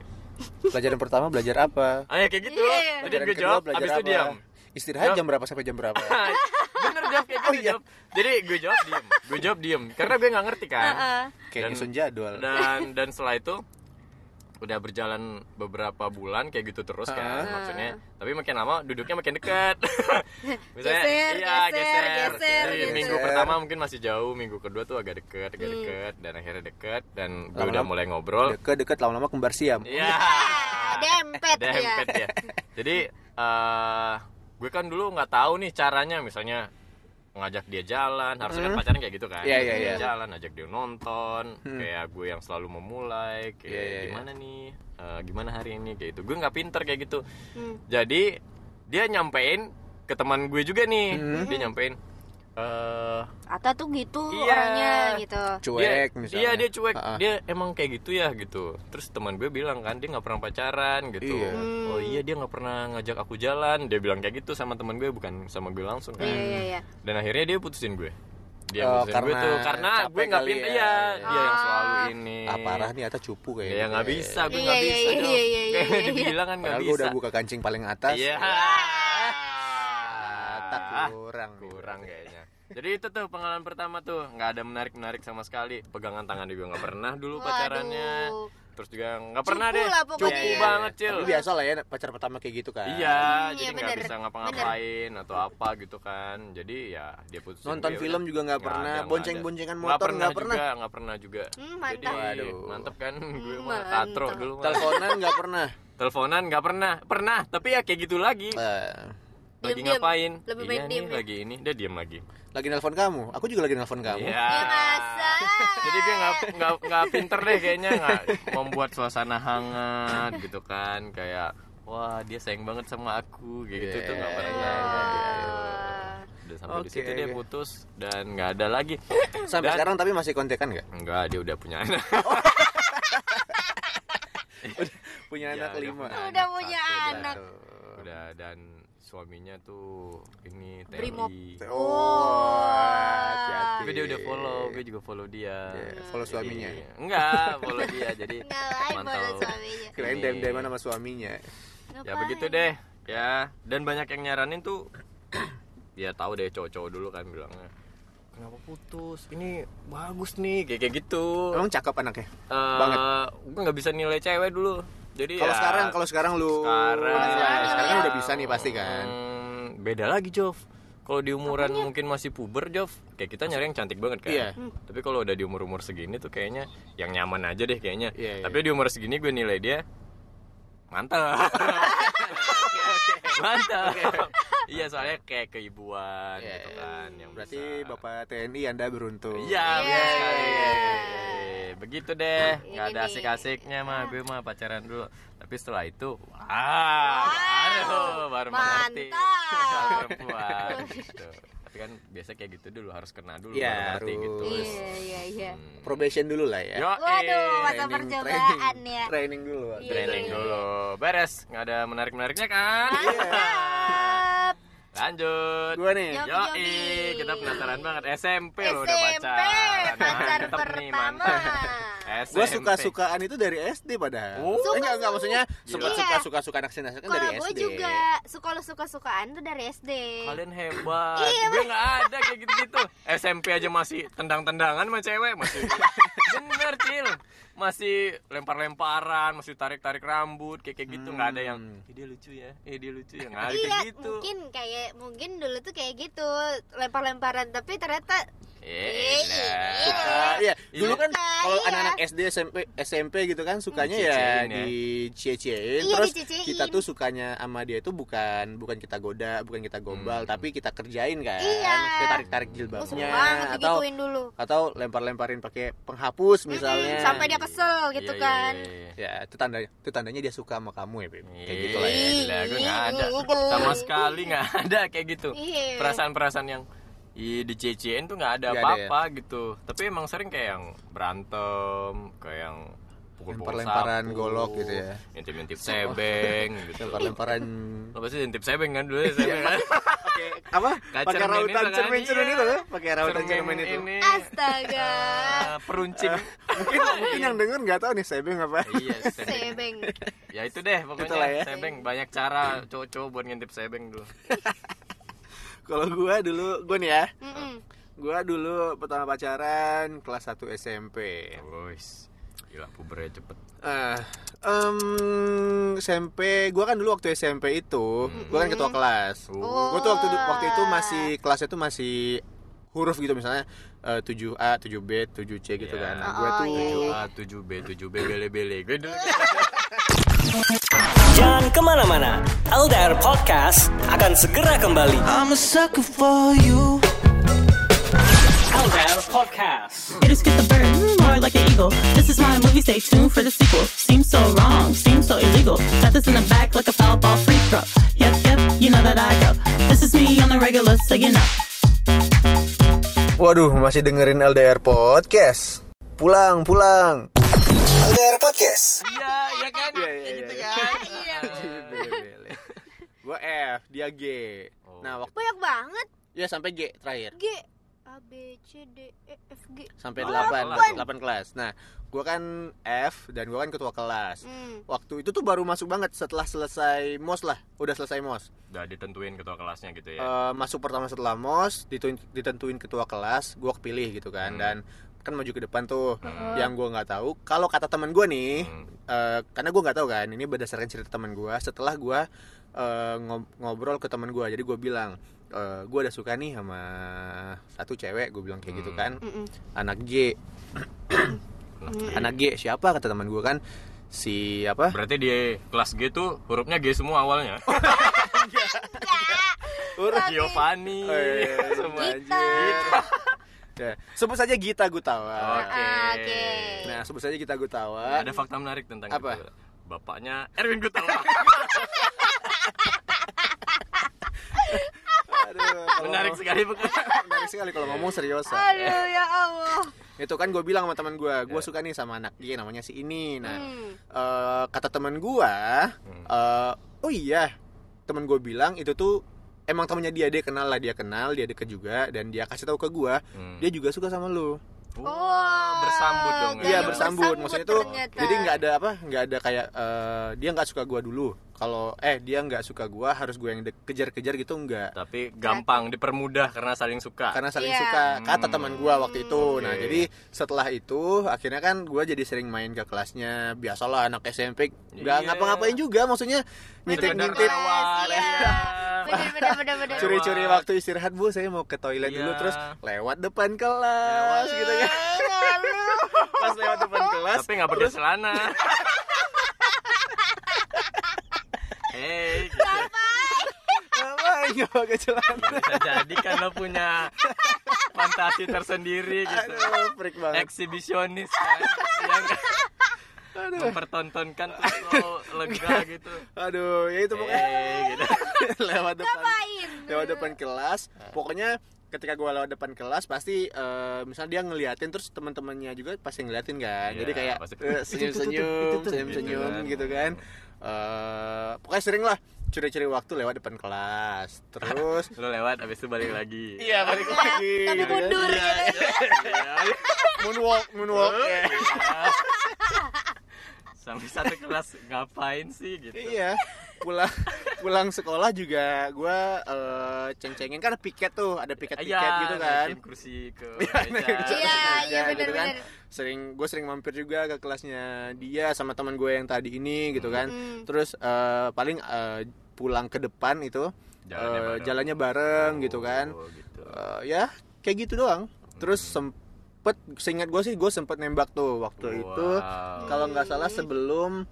Pelajaran pertama belajar apa? Ah ya kayak gitu. Iya. Tadi Pelajaran gue kedua jawab, belajar habis itu apa? diam. Istirahat Jawab. jam berapa sampai jam berapa? Bener jawab kayak gitu Oh, iya. jawab. Jadi gue jawab diem, gue jawab diem, karena gue nggak ngerti kan. Kayak Dan- nyusun jadwal. Dan dan setelah itu udah berjalan beberapa bulan kayak gitu terus kan Ah. maksudnya tapi makin lama duduknya makin dekat misalnya Geser, iya geser, geser, geser, Jadi gitu. minggu pertama mungkin masih jauh minggu kedua tuh agak deket agak deket dan akhirnya deket dan gue udah mulai ngobrol Deket-deket lama-lama kembar siam. Iya. Dempet ya. Dempet ya. Jadi eh gue kan dulu nggak tahu nih caranya misalnya ngajak dia jalan harusnya kan pacaran kayak gitu kan Ngajak dia iya. jalan ajak dia nonton kayak gue yang selalu memulai kayak Iya, iya, iya. gimana nih Eh, gimana hari ini kayak gitu gue nggak pinter kayak gitu Hmm. jadi dia nyampein ke teman gue juga nih Hmm. dia nyampein eh Ata tuh gitu Iya. orangnya gitu. Cuek dia, misalnya. Iya dia cuek. Ha-ha. Dia emang kayak gitu ya gitu. Terus teman gue bilang kan dia nggak pernah pacaran gitu. Iya. Oh iya dia nggak pernah ngajak aku jalan. Dia bilang kayak gitu sama teman gue bukan sama gue langsung kan. Iya iya iya. Dan akhirnya dia putusin gue. Dia Oh, putusin gue karena tuh karena gue nggak kali pintar ya. ya. Iya. Dia yang selalu Ah. ini. Ah, parah nih Ata cupu kayak Ya nggak bisa, gue Iya, nggak iya, bisa. iya, iya, iya, iya, Kayak iya. dibilang kan nggak Padahal gue bisa. udah buka kancing paling atas. Iya. Ata kurang. nih. kurang kayaknya jadi itu tuh pengalaman pertama tuh. Nggak ada menarik menarik sama sekali. Pegangan tangan juga nggak pernah dulu pacarannya. Waduh. terus juga nggak pernah Cupu deh. lah pokoknya. Cupu ya. banget cil. Tapi biasa lah ya pacar pertama kayak gitu kan. iya Hmm, jadi iya, nggak bener. bisa ngapa-ngapain atau apa gitu kan. Jadi ya dia putus Nonton film juga nggak pernah, bonceng-boncengan motor nggak pernah nggak pernah. pernah juga. Hmm, mantap. jadi Waduh. mantep kan? Gue mah katro dulu Teleponan nggak pernah. teleponan nggak pernah. Pernah tapi ya kayak gitu lagi. Eh, lagi Diem-diem. ngapain Lebih iya baik nih diem ya. lagi ini dia diam lagi Lagi nelpon kamu. Aku juga lagi nelpon kamu. Iya. Ya masa. jadi gue nggak nggak nggak pinter deh kayaknya nggak membuat suasana hangat gitu kan kayak wah dia sayang banget sama aku kayak gitu tuh nggak pernah Iya. gitu. udah sampai di Oke, situ dia putus dan nggak ada lagi Sampai Dan- sekarang tapi masih kontekan nggak? enggak dia udah punya anak Punya Iya, anak udah lima. punya Udah anak punya satu, dan- anak. udah dan suaminya tuh ini. TNI Oh, hati-hati. tapi dia udah follow gue juga follow dia Iya, follow Jadi- suaminya. enggak follow dia jadi mantau follow ini. dem deman sama suaminya. ya Ngapain? begitu deh ya dan banyak yang nyaranin tuh ya tahu deh cowok-cowok dulu kan bilangnya kenapa putus ini bagus nih kayak kayak gitu Emang cakep anaknya. Eh, banget. gue nggak bisa nilai cewek dulu jadi Kalau ya, sekarang kalau sekarang lu sekarang, menilai, sekarang ya. udah bisa nih pasti kan. Hmm, beda lagi Jov kalau di umuran mungkin masih puber Jov kayak kita nyari yang cantik banget kan Iya. tapi kalau udah di umur umur segini tuh kayaknya yang nyaman aja deh kayaknya Iya, iya. tapi di umur segini gue nilai dia mantap mantap iya soalnya kayak keibuan Iya, gitu kan yang Berarti bisa. Bapak TNI Anda beruntung. Iya, Iya. benar sekali. Begitu deh, nggak ada asik-asiknya mah, gue mah pacaran dulu. Tapi setelah itu, wah, baru baru mengerti perempuan. Gitu. Tapi kan biasa kayak gitu dulu harus kena dulu Iya, baru ngerti harus. gitu. Iya iya iya. Hmm. Probation dulu lah ya. Yo, Waduh, masa Training- percobaan training- ya. Training dulu. Pak. Iya. training dulu. Beres, nggak ada menarik-menariknya kan? Mantap. Lanjut. Gua nih. Yo, kita penasaran banget SMP lo udah SMP, pacaran. pacar nih, pertama. Gue SMP. suka-sukaan itu dari SD padahal. Oh. Eh, enggak enggak maksudnya suka Iya. suka suka suka anak sinas kan Kalau dari gue SD. juga suka lo suka sukaan tuh dari SD. Kalian hebat. Iya, gue nggak ada kayak gitu-gitu. SMP aja masih tendang-tendangan sama cewek masih. Bener, Cil. Masih lempar-lemparan, masih tarik-tarik rambut kayak kayak gitu nggak ada yang eh, dia lucu ya. Eh dia lucu ya. Nggak ada Iya, kayak gitu. mungkin kayak mungkin dulu tuh kayak gitu lempar-lemparan tapi ternyata Eh, lah. Suka, iya. Dulu kan kalau iya. anak-anak SD SMP SMP gitu kan sukanya ya Dicecein ya. Iya, terus kita tuh sukanya sama dia tuh bukan bukan kita goda, bukan kita gombal, Hmm. tapi kita kerjain kan. Iya. Kita tarik-tarik jilbabnya atau atau lempar-lemparin pakai penghapus misalnya. Sampai dia kesel gitu Iya, kan. iya, iya. Ya, itu tanda itu tandanya dia suka sama kamu ya, Beb. Kayak Iya, gitu lah ya. Gila, gue nggak ada. Sama sekali nggak ada kayak gitu. Iya. Perasaan-perasaan yang Ih, dicecein tuh nggak ada ada ya? apa-apa gitu. Tapi emang sering kayak yang berantem, kayak yang pukul-pukul Lempar-lemparan sapu, golok gitu ya. Intip-intip sebeng gitu. Lempar-lemparan Lo pasti intip sebeng kan dulu ya sebeng kan? pakai apa? Kayak Pakai cermin rautan itu kan, cermin-cermin iya. itu kan? Pakai rautan cermin itu. Astaga. Ah, peruncing. mungkin mungkin yang denger nggak tahu nih sebeng apa. iya, sebeng. Ya itu deh pokoknya ya. sebeng banyak cara cowok-cowok buat ngintip sebeng dulu. Kalau gua dulu gua nih ya. Mm-mm. Gua dulu pertama pacaran kelas 1 SMP. Wis. Gila pubernya cepet. Ah, em, SMP, gua kan dulu waktu SMP itu, gua kan ketua kelas. Oh. Gua tuh waktu waktu itu masih kelasnya tuh masih huruf gitu misalnya eh, 7A, 7B, 7C gitu Iya. kan. Nah, Oh, gua tuh iya, iya. A 7B 7B bele-bele. Gue dulu Jangan ke mana-mana. LDR Podcast akan segera kembali. I'm a sucker for you. LDR Podcast. It is get the bird, more like an eagle. This is my movie, stay tuned for the sequel. Seems so wrong, seems so illegal. Got this in the back like a foul ball free throw. Yep, yep, you know that I go. This is me on the regular, so you know. Waduh, masih dengerin LDR Podcast. Pulang, pulang. LDR Podcast. Iya, iya kan? Iya, iya, gitu iya. kan? Gua F, dia G. Oh. Nah, waktu Banyak banget. ya sampai G terakhir. G A B C D E F G. Sampai Oh, 8, delapan. 8 kelas. Nah, gua kan F dan gua kan ketua kelas. Hmm. Waktu itu tuh baru masuk banget setelah selesai MOS lah. Udah selesai MOS. Udah ditentuin ketua kelasnya gitu ya. Eh, masuk pertama setelah MOS, ditentuin, ditentuin ketua kelas, gua kepilih gitu kan. Hmm. Dan kan maju ke depan tuh. Yang gua nggak tahu, kalau kata teman gua nih, Hmm. eh, karena gua nggak tahu kan, ini berdasarkan cerita teman gua. Setelah gua eh, ngob- ngobrol ke teman gua, jadi gua bilang, eh, gua udah suka nih sama satu cewek, gue bilang kayak gitu Hmm. kan. Mm-mm. Anak G, anak G siapa kata teman gua kan? Si apa? Berarti di kelas G tuh hurufnya G semua awalnya. Lagi. Giovanni Oh, iya, iya, semua Gita. Ya, sebut saja Gita Gutawa. Oke. Oke. Nah, sebut saja Gita Gutawa. ada fakta menarik tentang Apa? itu bapaknya Erwin Gutawa Aduh, kalau menarik sekali bukan Menarik sekali kalau ngomong serius. Aduh ya Allah. Itu kan gue bilang sama teman gue, gue suka nih sama anak dia namanya si ini. Nah, Hmm. eh, kata teman gue, eh, oh iya, teman gue bilang itu tuh emang temennya dia dia kenal lah dia kenal dia deket juga dan dia kasih tahu ke gue, Hmm. dia juga suka sama lu. Oh, bersambut dong ya. Iya Gaya bersambut, maksudnya tuh ternyata. jadi nggak ada apa, nggak ada kayak eh, dia nggak suka gua dulu. Kalau eh dia nggak suka gua harus gue yang kejar-kejar gitu nggak. tapi gampang dipermudah karena saling suka Karena saling Iya. suka kata Hmm. teman gua waktu itu. Nah Oke. jadi setelah itu akhirnya kan gua jadi sering main ke kelasnya. Biasalah anak SMP nggak Iya. ngapa-ngapain juga, maksudnya nyintik-nyintik. Lewat, Iya. iya. Curi-curi waktu istirahat bu, saya mau ke toilet Iya. dulu terus lewat depan kelas gitu kan. Pas lewat depan kelas, tapi nggak pakai celana Hei, gitu. ngapain nggak pakai celana? bisa jadi kan lo punya fantasi tersendiri gitu Aduh, freak banget. eksibisionis kan yang mempertontonkan terus lo lega gitu Aduh, ya itu pokoknya eh gitu lewat depan Ngapain? lewat depan kelas. Pokoknya ketika gua lewat depan kelas pasti eh, misalnya dia ngeliatin terus teman-temannya juga pasti ngeliatin kan. Iya, Jadi kayak pasti. eh, senyum-senyum, senyum-senyum Gitu kan. gitu kan. Eh, pokoknya sering lah curi-curi waktu lewat depan kelas. Terus lo lewat habis itu balik lagi iya balik lagi Tapi gitu kan. mundur gitu. Moonwalk, moonwalk. Iya. sampai satu kelas ngapain sih gitu Iya. Pulang pulang sekolah juga gua eh, ceng-cengin kan ada piket tuh, ada piket-piket Iya, gitu kan. kursi ke Iya. Iya, gitu kan. bener. Sering gue sering mampir juga ke kelasnya dia sama teman gue yang tadi ini gitu kan. Hmm. Terus eh, paling eh, pulang ke depan itu Jalannya eh, bareng. jalannya bareng gitu kan. Oh, gitu. Eh, ya kayak gitu doang. Terus sempet seingat gue sih gue sempet nembak tuh waktu itu Wow. kalau nggak salah sebelum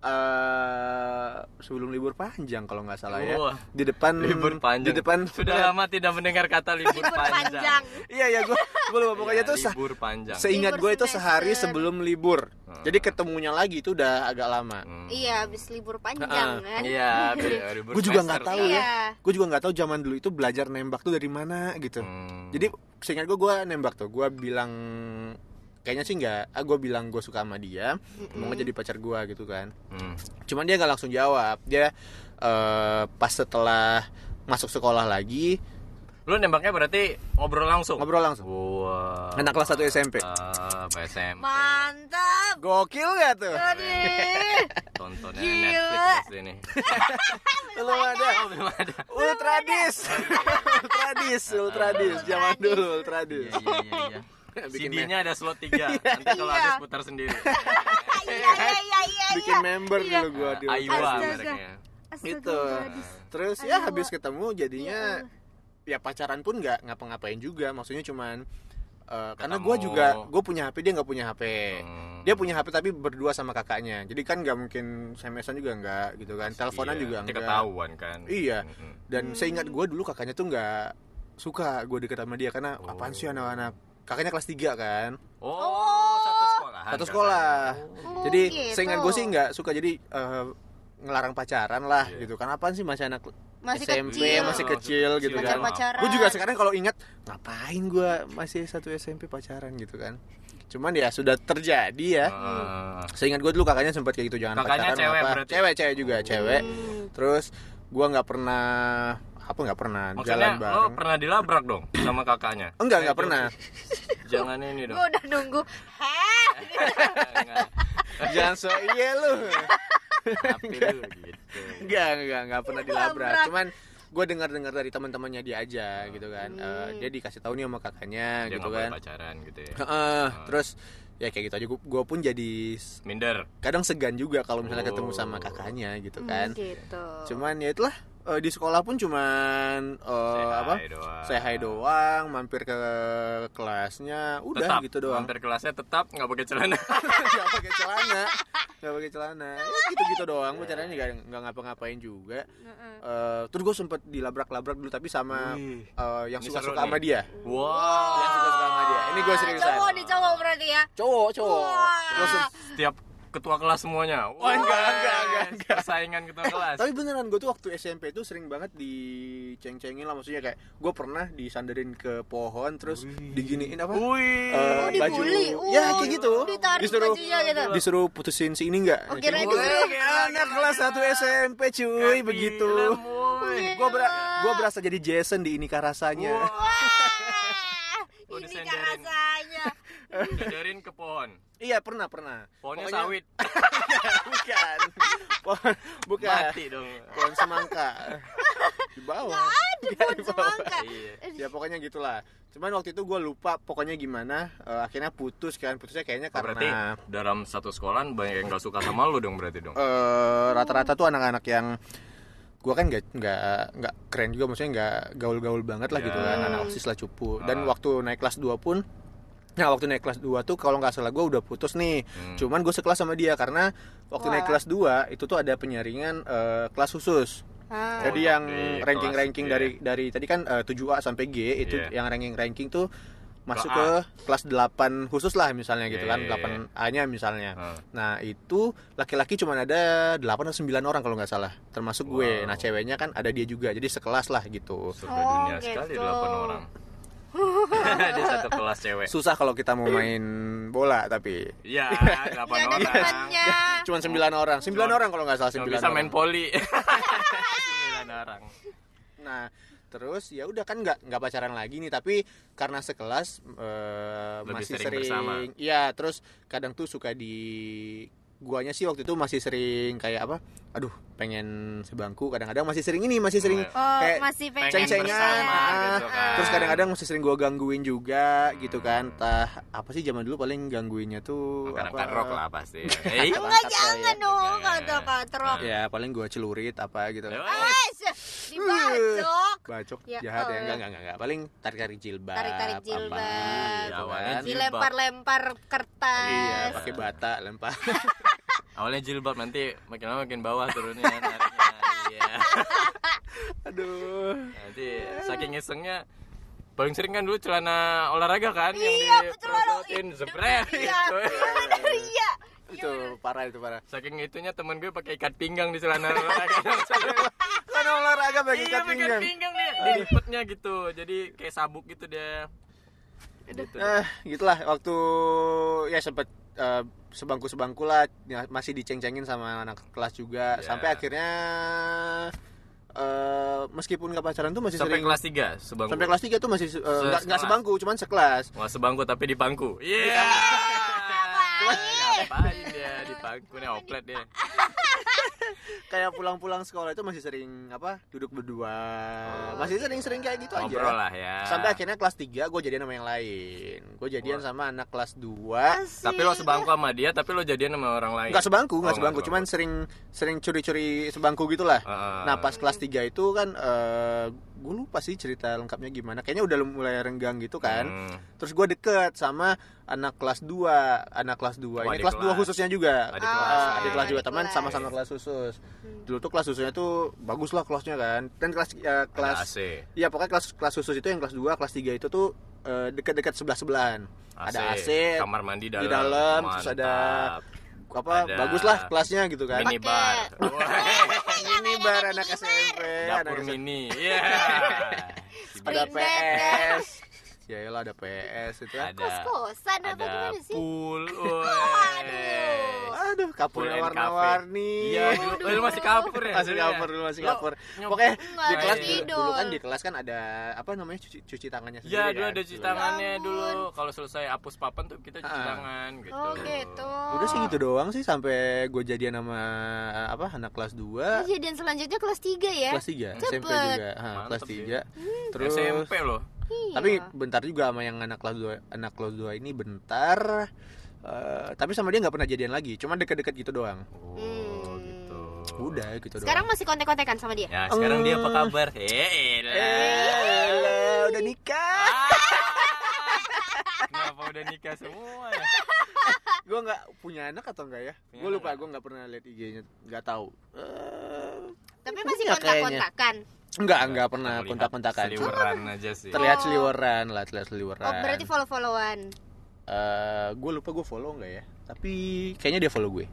eh sebelum libur panjang kalau nggak salah ya di depan libur panjang di depan sudah lama tidak mendengar kata libur, Libur panjang. iya ya gue gue lupa pokoknya Iya, tuh sah- libur panjang Seingat gue itu sehari sebelum libur. Hmm. Jadi ketemunya lagi itu udah agak lama. Hmm. Iya, habis libur panjang kan. iya libur Gue juga nggak tahu Iya. ya. Gue juga nggak tahu zaman dulu itu belajar nembak tuh dari mana gitu. Hmm. Jadi seingat gue gue nembak tuh. Gue bilang kayaknya sih nggak. Ah gue bilang gue suka sama dia. Mau jadi pacar gue gitu kan. Hmm. Cuman dia nggak langsung jawab. Dia eh, pas setelah masuk sekolah lagi lu nembaknya berarti ngobrol langsung ngobrol langsung. Wah. Anak kelas 1 SMP. Mantap, SMP. Mantap. Gokil gak tuh? Gila. Netflix nih. Belum ada. Belum ada. Ultradis. Ultradis, Ultradis. Zaman dulu Ultradis. Iya, iya, iya, iya. CD-nya ada slot 3. Nanti kalau Iya. habis putar sendiri. Iya iya iya iya. bikin member Iya. dulu gua di Aiwa mereknya. gitu terus ya habis ketemu jadinya ya pacaran pun nggak ngapa-ngapain juga maksudnya cuman eh, karena gua juga gue punya HP dia nggak punya HP Hmm. dia punya HP tapi berdua sama kakaknya jadi kan nggak mungkin SMS-an juga nggak gitu kan teleponan Iya, juga enggak ketahuan kan. Iya. Mm-mm. dan seingat gue dulu kakaknya tuh nggak suka gue deket sama dia karena Oh. apaan sih anak-anak kakaknya kelas 3 kan Oh, satu sekolah. satu sekolah Oh, jadi gitu. seingat gue sih nggak suka jadi eh, ngelarang pacaran lah Iya. gitu kan apaan sih masih anak Masih SMP kecil. masih kecil gitu Kecil, kan pacaran. gue juga sekarang kalau ingat ngapain gue masih satu SMP pacaran gitu kan cuman ya sudah terjadi ya Ah. seingat gue dulu kakaknya sempat kayak gitu jangan Kakaknya pacaran cewek apa berarti? cewek cewek juga cewek Hmm. terus gue nggak pernah apa nggak pernah Maksudnya jalan lo bareng pernah dilabrak dong sama kakaknya? enggak enggak pernah Jangan ini dong. Gue udah nunggu. Jangan so iya lu Tapi lu gitu. enggak enggak enggak pernah dilabrak Labrak. cuman gue dengar dengar dari teman-temannya dia aja gitu kan Eh, dia dikasih tahu nih sama kakaknya Dia gitu kan pacaran gitu ya. Heeh, terus ya kayak gitu aja gue pun jadi Minder. kadang segan juga kalau misalnya Oh. ketemu sama kakaknya gitu kan Gitu. cuman ya itulah eh, di sekolah pun cuman eh, apa? hi doang. saya hai doang mampir ke kelasnya udah tetap gitu doang. hampir kelasnya tetap nggak pakai celana. Nggak pakai celana nggak pakai celana. Ya, gitu gitu doang pacarannya nggak nggak ngapa-ngapain juga. Eh, terus gue sempet dilabrak-labrak dulu tapi sama Wih. eh, yang Ini suka seru suka sama dia. Wow yang suka suka sama dia. Ini gue seriusan. Cowok nih cowok berarti ya? Cowok cowok. Terus, setiap ketua kelas semuanya. Oh, enggak, enggak, enggak, enggak. persaingan ketua kelas. Tapi beneran gue tuh waktu SMP tuh sering banget diceng-cengin lah maksudnya kayak gue pernah disandarin ke pohon terus diginiin apa? Wih. Eh, Oh, dibully. baju ya Oh, kayak gitu. ditarik disuruh bajunya gitu. disuruh putusin si ini enggak? Oh, kirain Wih, disuruh- anak kelas 1 SMP cuy begitu. gue ber- gua berasa jadi Jason di ini rasanya Wah, Oh, ini kan disenderin. rasanya Diajarin ke pohon. Iya pernah pernah. Pohonnya Pokoknya- sawit. Bukan. Pohon bukan. Mati dong. Pohon semangka. Di bawah. Ada pohon di bawah. semangka. Iya. Ya pokoknya gitulah. Cuman waktu itu gue lupa pokoknya gimana. Eh, akhirnya putus kan. Putusnya kayaknya Oh, berarti karena dalam satu sekolahan banyak yang gak suka sama lu dong berarti dong? Eh, rata-rata tuh anak-anak yang gue kan nggak nggak nggak keren juga. Maksudnya nggak gaul-gaul banget lah gitu Ya. kan. Anak osis lah cupu. Dan Ah. waktu naik kelas 2 pun Nah waktu naik kelas 2 tuh kalau nggak salah gue udah putus nih Hmm. Cuman gue sekelas sama dia karena waktu naik kelas 2 itu tuh ada penyaringan eh, kelas khusus Ah. Jadi Oh, yang ranking-ranking dari dari tadi kan eh, 7A sampai G itu Iya. yang ranking-ranking tuh masuk Ke kelas 8 khusus lah misalnya gitu Iya, kan, iya, iya. 8A-nya misalnya. Hmm. Nah, itu laki-laki cuma ada 8 atau 9 orang kalau nggak salah, termasuk gue. Wow. Nah, ceweknya kan ada dia juga. Jadi sekelas lah gitu. surga Oh, dunia sekali gitu. delapan orang di satu kelas cewek Susah kalau kita mau main bola tapi iya delapan orang cuma 9 orang. 9 Cuma- orang kalau nggak salah 9 Cuma bisa orang. main poli sembilan orang Nah, terus ya udah kan nggak nggak pacaran lagi nih, tapi karena sekelas eh, Lebih masih sering sering, bersama. Iya, terus kadang tuh suka di guanya sih waktu itu masih sering kayak apa? Aduh, pengen sebangku. Kadang-kadang masih sering ini, masih sering oh kayak masih pengen ceng-cengan. bersama Ah, gitu kan. Terus kadang-kadang masang sering gua gangguin juga gitu Hmm. kan. Entah apa sih zaman dulu paling gangguinnya tuh angkat-angkat apa? rok lah pasti eh enggak jangan ya. dong kata katrok Ya, paling gua celurit apa gitu. Ya, dibacok Bacok Ya jahat ya. Allah. Enggak, enggak, enggak, enggak. Paling tarik-tarik jilbab. Tarik-tarik apa, jilbab. gitu Awalnya kan. jilbab. dilempar-lempar kertas Iya, pakai bata lempar. awalnya jilbab nanti makin lama makin bawah turunnya nariknya iya Aduh. nanti saking isengnya paling sering kan dulu celana olahraga kan Iya, yang celana- diprosotin jebret iya gitu iya bener iya Itu parah itu parah. saking itunya temen gue pakai ikat pinggang di celana olahraga Kan olahraga bagi iya ikat pakai pinggang. pinggang dia dilipetnya gitu jadi kayak sabuk gitu dia gitu. Eh, gitulah waktu ya sempet eh, sebangku-sebangku lah ya, masih diceng-cengin sama anak kelas juga. Ya. sampai akhirnya eh meskipun nggak pacaran tuh masih sampai sering kelas 3 sebangku. Sampai kelas 3 tuh masih eh, nggak nggak sebangku cuman sekelas. Wah sebangku tapi di bangku iya. Ngapain dia di bangku nih oplet dia kayak pulang-pulang sekolah itu masih sering apa duduk berdua. Masih sering-sering kayak gitu ngobrol aja lah ya. Sampai akhirnya kelas 3 gue jadian sama yang lain. Gue jadian Wah. sama anak kelas 2 tapi lo sebangku sama dia tapi lo jadian sama orang lain? Nggak sebangku nggak Oh, sebangku. cuman sering sering curi-curi sebangku gitulah Heeh. nah pas kelas 3 itu kan gue lupa sih cerita lengkapnya gimana kayaknya udah mulai renggang gitu kan Hmm. terus gue deket sama anak kelas 2 anak kelas 2 Oh, ini adik kelas 2 kelas. khususnya juga Adik Ah, kelas. adik kelas juga Adik teman kelas. sama-sama kelas khusus dulu tuh kelas khususnya tuh bagus lah kelasnya kan dan kelas Ada kelas AC Iya pokoknya kelas kelas khusus itu yang kelas 2, kelas 3 itu tuh eh, dekat-dekat sebelah sebelahan. Ada AC, kamar mandi dalam, di dalam, terus ada apa Ada bagus lah kelasnya gitu kan. mini bar anak SMP, anak dapur SMP. mini iya Ada Spring bed, PS. Ya iyalah ada PS itu kan. ada kos-kosan apa ada gimana sih pool Aduh. Aduh, kapurnya Full and warna-warni. iya dulu oh, lu masih kapur ya Masih dulu ya? kapur dulu, masih kapur. Pokoknya di kelas dulu, dulu kan di kelas kan ada apa namanya cuci cuci tangannya sendiri Iya dulu kan? ada cuci Dulu. tangannya ampun. dulu kalau selesai hapus papan tuh kita cuci Ah. tangan gitu oh gitu Udah sih gitu doang sih sampai gue jadian sama apa anak kelas 2 kejadian selanjutnya kelas 3 ya kelas 3 SMP juga kelas sih. 3 terus SMP loh Iya. tapi bentar juga sama yang anak kelas 2 anak kelas 2 ini bentar Eh, tapi sama dia nggak pernah jadian lagi cuma deket-deket gitu doang oh gitu Udah gitu doang. Sekarang masih kontek-kontekan sama dia? Ya, sekarang dia apa kabar? Eh, elah. Eh, udah nikah. Kenapa udah nikah semua? gue nggak punya anak atau enggak ya? Gue lupa, gue nggak pernah lihat IG-nya, nggak tahu. Eh, Tapi masih punya kayaknya. kontak-kontakan. Enggak, enggak pernah Terlihat kontak-kontakan. Seliweran aja sih. Terlihat Oh. seliweran lah, terlihat seliweran. Oh, berarti follow-followan. Eh, gue lupa gue follow enggak ya? Tapi kayaknya dia follow gue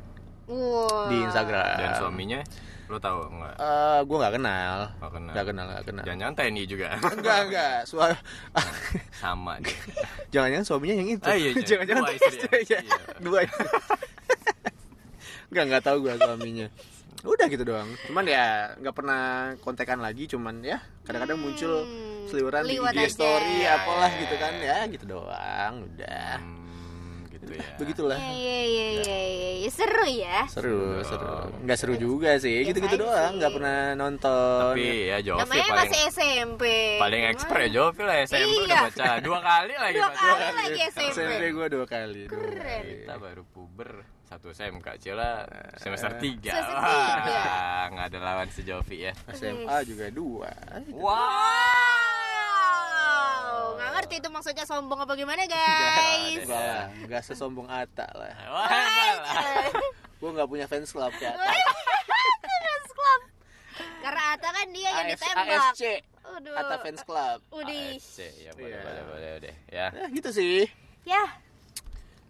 Wow. di Instagram. Dan suaminya lo tahu enggak? Eh, gue nggak kenal. Nggak kenal. Nggak kenal, nggak kenal. Jangan-jangan TNI juga. Enggak, enggak. Suara Sama dia. Jangan-jangan suaminya yang itu. Ah, iya, iya. Jangan-jangan Dua istri ya? Iya. Iya. Dua. Enggak, enggak tahu gua suaminya. Udah gitu doang. Cuman ya nggak pernah kontekan lagi, cuman ya kadang-kadang muncul Hmm, seliweran di IG aja. story apalah gitu kan ya gitu doang. Udah. Hmm, gitu ya. Begitulah. Iya, iya, iya, iya, iya, iya. Seru ya. Seru, seru. Enggak seru juga sih. Biasa Gitu-gitu aja doang, nggak pernah nonton. Tapi ya Jovi Namanya paling masih SMP. paling expert ya Jovi lah SMP Iya. udah baca dua kali lagi Dua kali lagi SMP. SMP gua dua kali. dua Keren. kali. Kita baru puber satu SMK Cila semester tiga. Semester Wah, tiga. nggak ada lawan si Jovi ya. SMA juga dua. Wow. Nggak ngerti itu maksudnya sombong apa gimana, guys. Lah, enggak sesombong Ata lah. Gua nggak punya fans club kayak Ata. Fans club. Karena Ata kan dia yang ditembak. AFC. Udah. Ata fans club. Udih. AFC, ya boleh Iya. boleh boleh deh ya. Ya, gitu sih. Ya.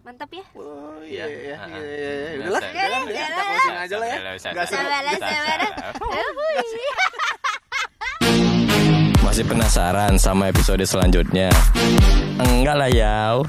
Mantap ya. Oh Iya. iya iya iya. iya, iya. Udahlah, Udah, udahlah, udah. Kita closing aja lah ya. Enggak seru. Masih penasaran sama episode selanjutnya? Enggak lah ya.